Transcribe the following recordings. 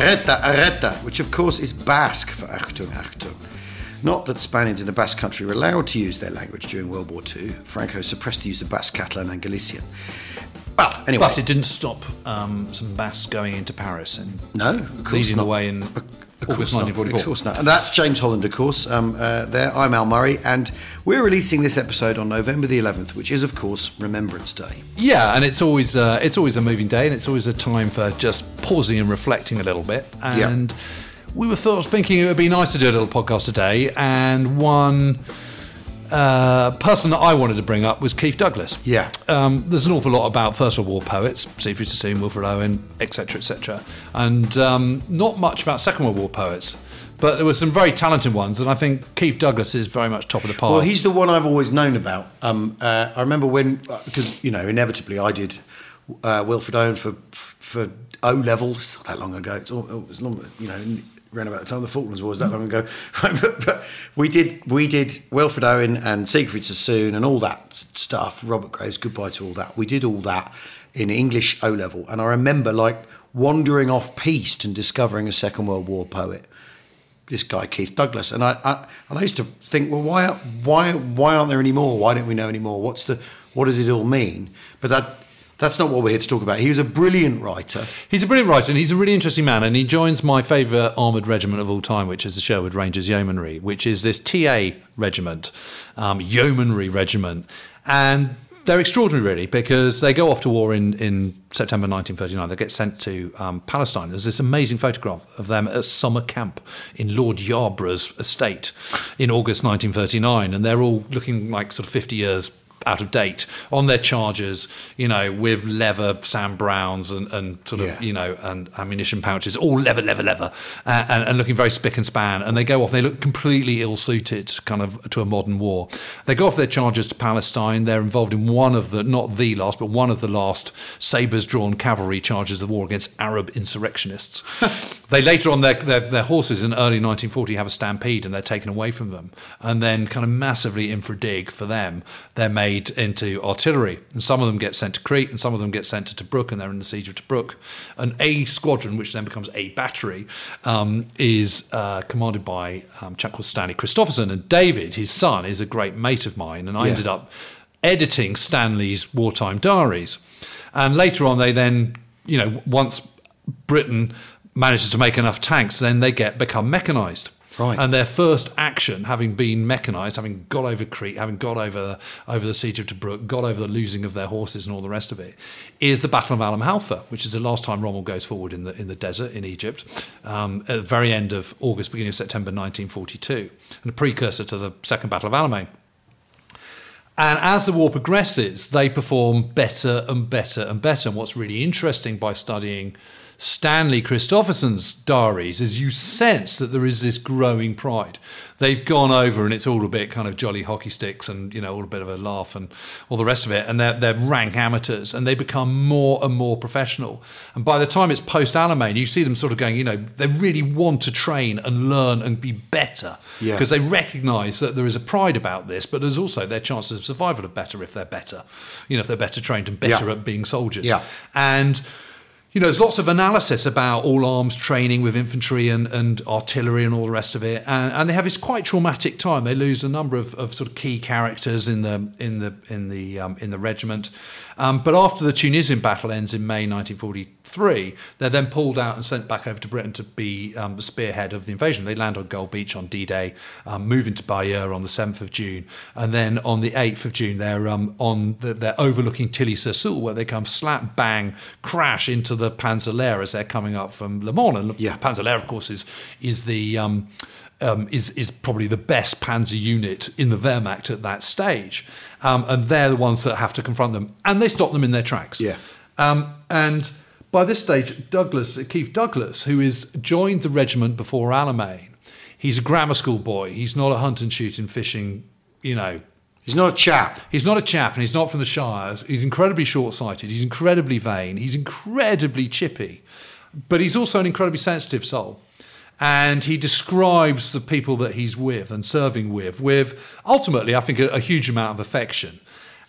Arreta, arreta, which of course is Basque for Achtung, Achtung. Not that Spaniards in the Basque country were allowed to use their language during World War II. Franco suppressed the use of Basque, Catalan, and Galician. Well, anyway. But it didn't stop um, some Basques going into Paris and no, of course leading not. the way in Of course not. Of course not. And that's James Holland, of course. Um, uh, there, I'm Al Murray, and we're releasing this episode on November the 11th, which is, of course, Remembrance Day. Yeah, and it's always uh, it's always a moving day, and it's always a time for just pausing and reflecting a little bit. And we were thought, thinking it would be nice to do a little podcast today, and one uh, person that I wanted to bring up was Keith Douglas. Yeah. Um, there's an awful lot about First World War poets, Siegfried Sassoon, Wilfred Owen, etc., etc., and um, not much about Second World War poets. But there were some very talented ones, and I think Keith Douglas is very much top of the pile. Well, he's the one I've always known about. Um, uh, I remember when, because, you know, inevitably I did uh, Wilfred Owen for for O level. It's not that long ago. It's all, it was long, you know, around about the time of the Falklands Wars, that long ago. but, but we did we did Wilfred Owen and Siegfried Sassoon and all that stuff. Robert Graves, goodbye to all that. We did all that in English O level, and I remember like wandering off piste and discovering a Second World War poet this guy Keith Douglas, and I, I and I used to think, well, why why why aren't there any more? Why don't we know any more? What's the what does it all mean? But that that's not what we're here to talk about. He was a brilliant writer. He's a brilliant writer and he's a really interesting man. And he joins my favourite armoured regiment of all time, which is the Sherwood Rangers Yeomanry, which is this TA regiment, um, Yeomanry regiment. And they're extraordinary, really, because they go off to war in, in September 1939. They get sent to um, Palestine. There's this amazing photograph of them at summer camp in Lord Yarborough's estate in August 1939. And they're all looking like sort of 50 years out of date on their chargers, you know, with leather Sam Brownes and, and sort of, Yeah. you know, and ammunition pouches, all leather, leather, leather, uh, and, and looking very spick and span. And they go off, they look completely ill suited kind of to a modern war. They go off their chargers to Palestine. They're involved in one of the, not the last, but one of the last sabres drawn cavalry charges of war against Arab insurrectionists. they later on, their, their, their horses in early 1940 have a stampede and they're taken away from them. And then, kind of massively infra dig for them, they're made into artillery. And some of them get sent to Crete and some of them get sent to Tobruk and they're in the siege of Tobruk. An A squadron, which then becomes a battery, um, is uh, commanded by um, a chap called Stanley Christopherson. And David, his son, is a great mate of mine. And I Yeah. ended up editing Stanley's wartime diaries. And later on, they then, you know, once Britain manages to make enough tanks, then they get become mechanized. Right. And their first action, having been mechanized, having got over Crete, having got over over the siege of Tobruk, got over the losing of their horses and all the rest of it, is the Battle of Alam Halfa, which is the last time Rommel goes forward in the in the desert in Egypt, um, at the very end of August, beginning of September 1942, and a precursor to the Second Battle of Alamein. And as the war progresses, they perform better and better and better. And what's really interesting by studying Stanley Christopherson's diaries is you sense that there is this growing pride. They've gone over and it's all a bit kind of jolly hockey sticks and, you know, all a bit of a laugh and all the rest of it. And they're, they're rank amateurs and they become more and more professional. And by the time it's post Alamein, you see them sort of going, you know, they really want to train and learn and be better Yeah. because they recognise that there is a pride about this, but there's also their chances of survival are better if they're better, you know, if they're better trained and better Yeah. at being soldiers. Yeah. And you know, there's lots of analysis about all arms training with infantry and, and artillery and all the rest of it, and, and they have this quite traumatic time. They lose a number of, of sort of key characters in the in the in the um, in the regiment. Um, but after the Tunisian battle ends in May 1943, they're then pulled out and sent back over to Britain to be um, the spearhead of the invasion. They land on Gold Beach on D-Day, um, move into Bayeux on the 7th of June, and then on the 8th of June they're um, on the, they're overlooking Tilly sur Seulles, where they come slap bang crash into the Panzer as they're coming up from Le Mans. And Yeah. Panzer of course, is is the um, um, is is probably the best Panzer unit in the Wehrmacht at that stage, um, and they're the ones that have to confront them, and they stop them in their tracks. Yeah. Um, and by this stage, Douglas, Keith Douglas, who is joined the regiment before Alamein, he's a grammar school boy. He's not a hunt and shoot shooting, fishing, you know. He's not a chap. He's not a chap, and he's not from the Shire. He's incredibly short-sighted. He's incredibly vain. He's incredibly chippy, but he's also an incredibly sensitive soul. And he describes the people that he's with and serving with, with ultimately, I think, a, a huge amount of affection.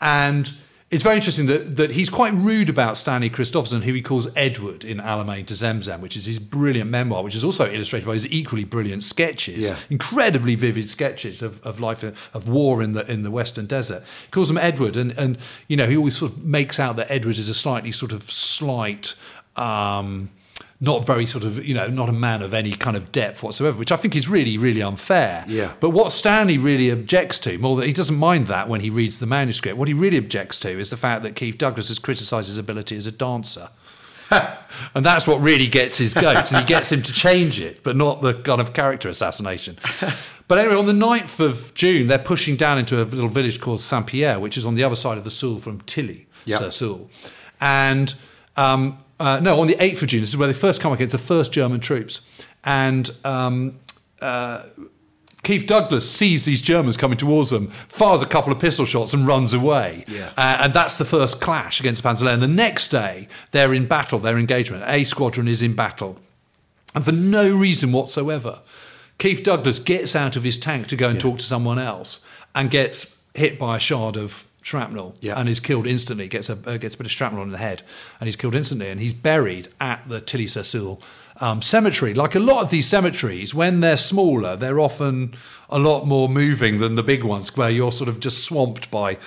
And it's very interesting that, that he's quite rude about Stanley Christopherson, who he calls Edward in Alamein to Zem Zem, which is his brilliant memoir, which is also illustrated by his equally brilliant sketches, Yeah. incredibly vivid sketches of, of life of war in the in the Western Desert. He calls him Edward, and and you know he always sort of makes out that Edward is a slightly sort of slight. Um, not very sort of, you know, not a man of any kind of depth whatsoever, which I think is really, really unfair. Yeah. But what Stanley really objects to, more than he doesn't mind that when he reads the manuscript, what he really objects to is the fact that Keith Douglas has criticised his ability as a dancer. and that's what really gets his goat, and he gets him to change it, but not the kind of character assassination. But anyway, on the 9th of June, they're pushing down into a little village called Saint Pierre, which is on the other side of the Seulles from Tilly, Yeah. sur Seulles. And um, uh, no, on the 8th of June, this is where they first come against the first German troops. And um, uh, Keith Douglas sees these Germans coming towards them, fires a couple of pistol shots, and runs away. Yeah. Uh, and that's the first clash against Panzer. And the next day, they're in battle, their engagement. A squadron is in battle. And for no reason whatsoever, Keith Douglas gets out of his tank to go and talk to someone else and gets hit by a shard of shrapnel Yeah. and is killed instantly, gets a, uh, gets a bit of shrapnel on the head, and he's killed instantly. And he's buried at the Tilly Cecil um, cemetery. Like a lot of these cemeteries, when they're smaller, they're often a lot more moving than the big ones, where you're sort of just swamped by,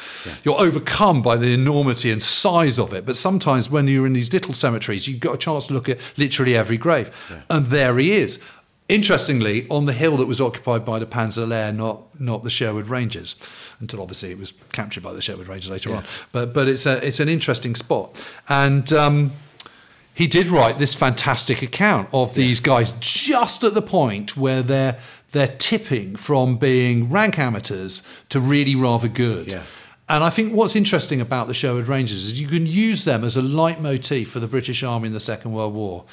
you're overcome by the enormity and size of it. But sometimes when you're in these little cemeteries, you've got a chance to look at literally every grave. And there he is. Interestingly, on the hill that was occupied by the Panzer not not the Sherwood Rangers, until obviously it was captured by the Sherwood Rangers later on. But but it's a it's an interesting spot, and um, he did write this fantastic account of these guys just at the point where they're they're tipping from being rank amateurs to really rather good. Yeah. And I think what's interesting about the Sherwood Rangers is you can use them as a leitmotif for the British Army in the Second World War.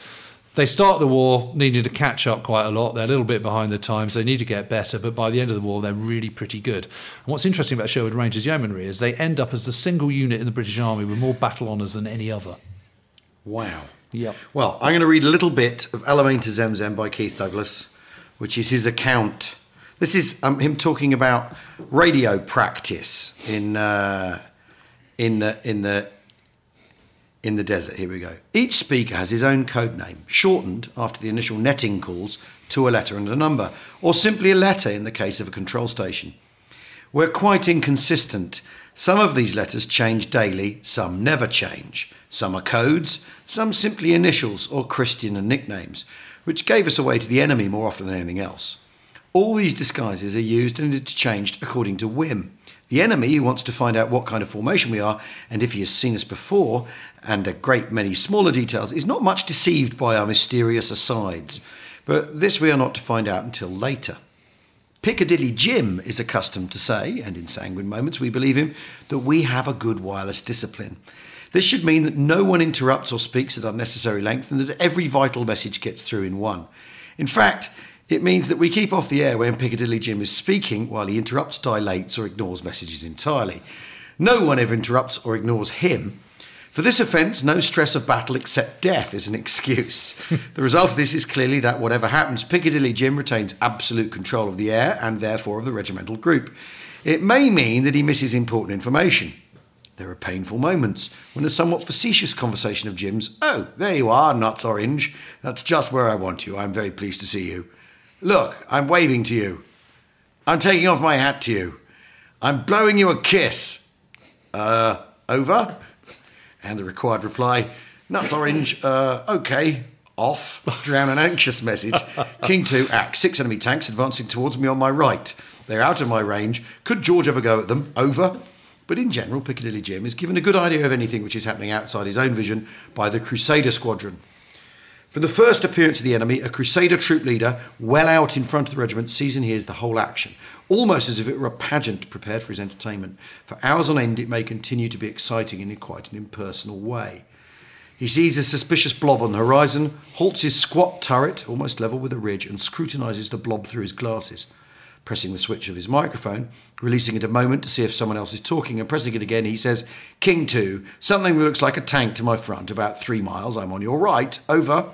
They start the war needing to catch up quite a lot. They're a little bit behind the times. They need to get better, but by the end of the war, they're really pretty good. And what's interesting about Sherwood Rangers Yeomanry is they end up as the single unit in the British Army with more battle honours than any other. Wow. Yep. Well, I'm going to read a little bit of Alamein to Zem Zem by Keith Douglas, which is his account. This is um, him talking about radio practice in uh, in the in the in the desert. Here we go. Each speaker has his own code name, shortened after the initial netting calls to a letter and a number, or simply a letter in the case of a control station. We're quite inconsistent. Some of these letters change daily, some never change. Some are codes, some simply initials or Christian and nicknames, which gave us away to the enemy more often than anything else. All these disguises are used and interchanged according to whim. The enemy, who wants to find out what kind of formation we are and if he has seen us before, and a great many smaller details, is not much deceived by our mysterious asides. But this we are not to find out until later. Piccadilly Jim is accustomed to say, and in sanguine moments we believe him, that we have a good wireless discipline. This should mean that no one interrupts or speaks at unnecessary length and that every vital message gets through in one. In fact, it means that we keep off the air when Piccadilly Jim is speaking while he interrupts, dilates, or ignores messages entirely. No one ever interrupts or ignores him. For this offence, no stress of battle except death is an excuse. the result of this is clearly that whatever happens, Piccadilly Jim retains absolute control of the air and therefore of the regimental group. It may mean that he misses important information. There are painful moments when a somewhat facetious conversation of Jim's, Oh, there you are, nuts orange. That's just where I want you. I'm very pleased to see you. Look, I'm waving to you. I'm taking off my hat to you. I'm blowing you a kiss. Uh, over? And the required reply, Nuts orange, uh, okay, off. Drown an anxious message. King 2, act. Six enemy tanks advancing towards me on my right. They're out of my range. Could George ever go at them? Over. But in general, Piccadilly Jim is given a good idea of anything which is happening outside his own vision by the Crusader Squadron. From the first appearance of the enemy, a Crusader troop leader, well out in front of the regiment, sees and hears the whole action, almost as if it were a pageant prepared for his entertainment. For hours on end, it may continue to be exciting in quite an impersonal way. He sees a suspicious blob on the horizon, halts his squat turret, almost level with a ridge, and scrutinises the blob through his glasses. Pressing the switch of his microphone, releasing it a moment to see if someone else is talking, and pressing it again, he says, King 2, something that looks like a tank to my front, about three miles. I'm on your right. Over.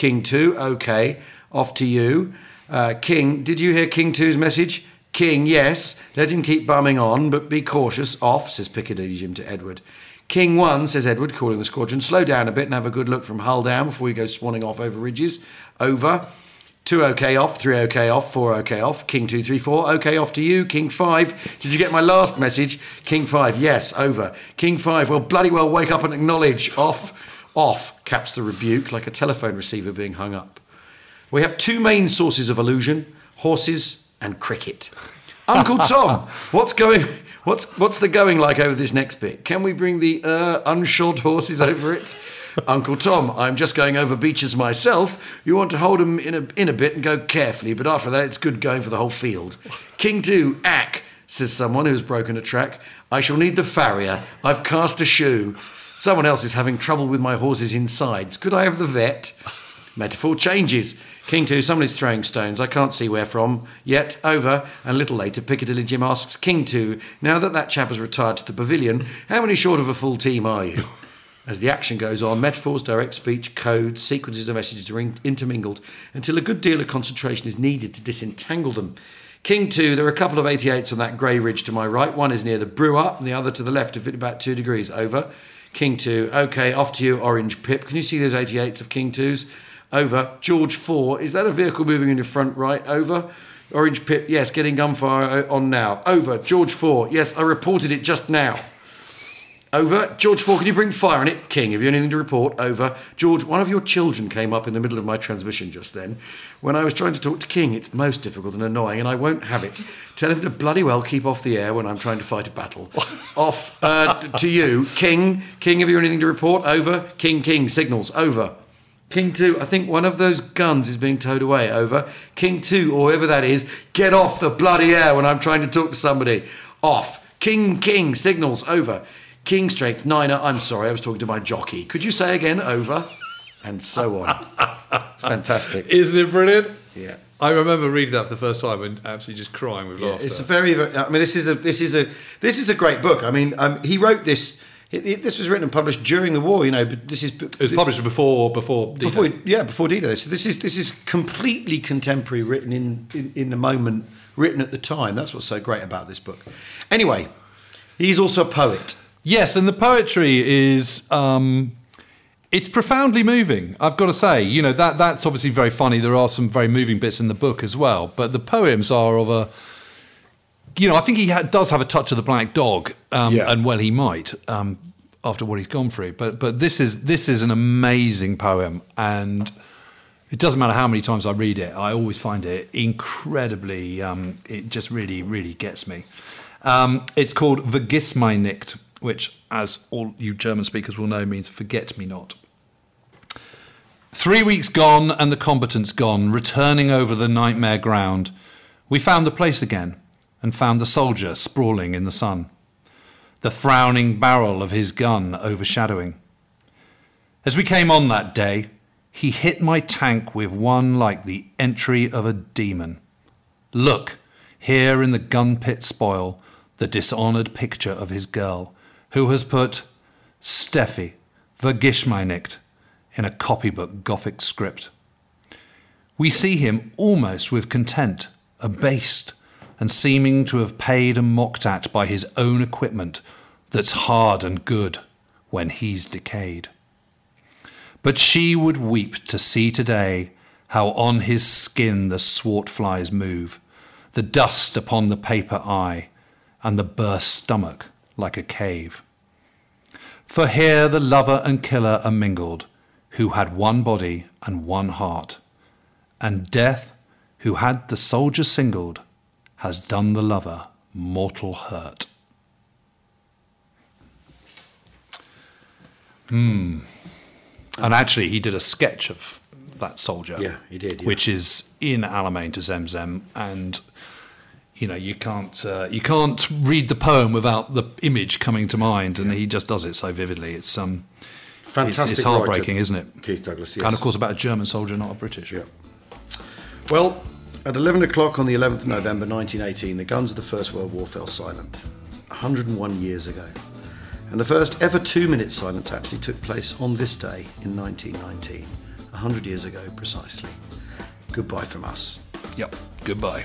King 2, okay. Off to you. Uh, King, did you hear King 2's message? King, yes. Let him keep bumming on, but be cautious. Off, says Piccadilly Jim to Edward. King 1, says Edward, calling the squadron. Slow down a bit and have a good look from hull down before you go swanning off over ridges. Over. Two OK off, three OK off, four OK off. King two, three, four. OK off to you. King five. Did you get my last message? King five. Yes. Over. King five. Well, bloody well, wake up and acknowledge. Off. Off. Caps the rebuke like a telephone receiver being hung up. We have two main sources of illusion: horses and cricket. Uncle Tom, what's going? What's what's the going like over this next bit? Can we bring the uh, unshod horses over it? Uncle Tom, I'm just going over beaches myself. You want to hold 'em in a, in a bit and go carefully, but after that, it's good going for the whole field. King 2, ack, says someone who's broken a track. I shall need the farrier. I've cast a shoe. Someone else is having trouble with my horse's insides. Could I have the vet? Metaphor changes. King 2, someone is throwing stones. I can't see where from. Yet, over. And a little later, Piccadilly Jim asks King 2, now that that chap has retired to the pavilion, how many short of a full team are you? As the action goes on, metaphors, direct speech, codes, sequences of messages are in- intermingled until a good deal of concentration is needed to disentangle them. King 2, there are a couple of 88s on that grey ridge to my right. One is near the brew up, and the other to the left of it, about two degrees. Over. King 2, okay, off to you, Orange Pip. Can you see those 88s of King 2s? Over. George 4, is that a vehicle moving in your front right? Over. Orange Pip, yes, getting gunfire on now. Over. George 4, yes, I reported it just now. Over. George 4, can you bring fire on it? King, have you anything to report? Over. George, one of your children came up in the middle of my transmission just then. When I was trying to talk to King, it's most difficult and annoying, and I won't have it. Tell him to bloody well keep off the air when I'm trying to fight a battle. off uh, to you. King, King, have you anything to report? Over. King, King, signals. Over. King 2, I think one of those guns is being towed away. Over. King 2, or whoever that is, get off the bloody air when I'm trying to talk to somebody. Off. King, King, signals. Over. King strength, Niner, I'm sorry, I was talking to my jockey. Could you say again, over? And so on. Fantastic. Isn't it brilliant? Yeah. I remember reading that for the first time and absolutely just crying with laughter. It's a very, very. I mean, this is a this is a this is a great book. I mean, um, he wrote this. It, it- this was written and published during the war. You know, but this is it was published before before D-Day. before yeah before D-Day. So this is this is completely contemporary, written in, in in the moment, written at the time. That's what's so great about this book. Anyway, he's also a poet. Yes, and the poetry is um, it's profoundly moving. I've got to say, you know that that's obviously very funny. There are some very moving bits in the book as well, but the poems are of a you know I think he ha- does have a touch of the black dog, um, Yeah. and well he might um, after what he's gone through. But but this is this is an amazing poem and. It doesn't matter how many times I read it, I always find it incredibly, um, it just really, really gets me. Um, it's called Vergissmeinnicht, which, as all you German speakers will know, means forget me not. Three weeks gone and the combatants gone, returning over the nightmare ground. We found the place again and found the soldier sprawling in the sun, the frowning barrel of his gun overshadowing. As we came on that day, he hit my tank with one like the entry of a demon. Look, here in the gun pit spoil, the dishonoured picture of his girl, who has put Steffi, Vergissmeinnicht in a copybook Gothic script. We see him almost with content, abased, and seeming to have paid and mocked at by his own equipment that's hard and good when he's decayed. But she would weep to see today how on his skin the swart flies move, the dust upon the paper eye, and the burst stomach like a cave. For here the lover and killer are mingled, who had one body and one heart, and death, who had the soldier singled, has done the lover mortal hurt. Hmm. And actually, he did a sketch of that soldier. Yeah, he did, yeah. Which is in Alamein to Zem Zem, and you know you can't uh, you can't read the poem without the image coming to mind, and he just does it so vividly. It's um, Fantastic. It's, it's heartbreaking, writer, isn't it? Keith Douglas. Yes. And of course, about a German soldier, not a British. Yeah. Well, at 11 o'clock on the 11th of November 1918, the guns of the First World War fell silent. 101 years ago. And the first ever two minute silence actually took place on this day in 1919, 100 years ago precisely. Goodbye from us. Yep. Goodbye.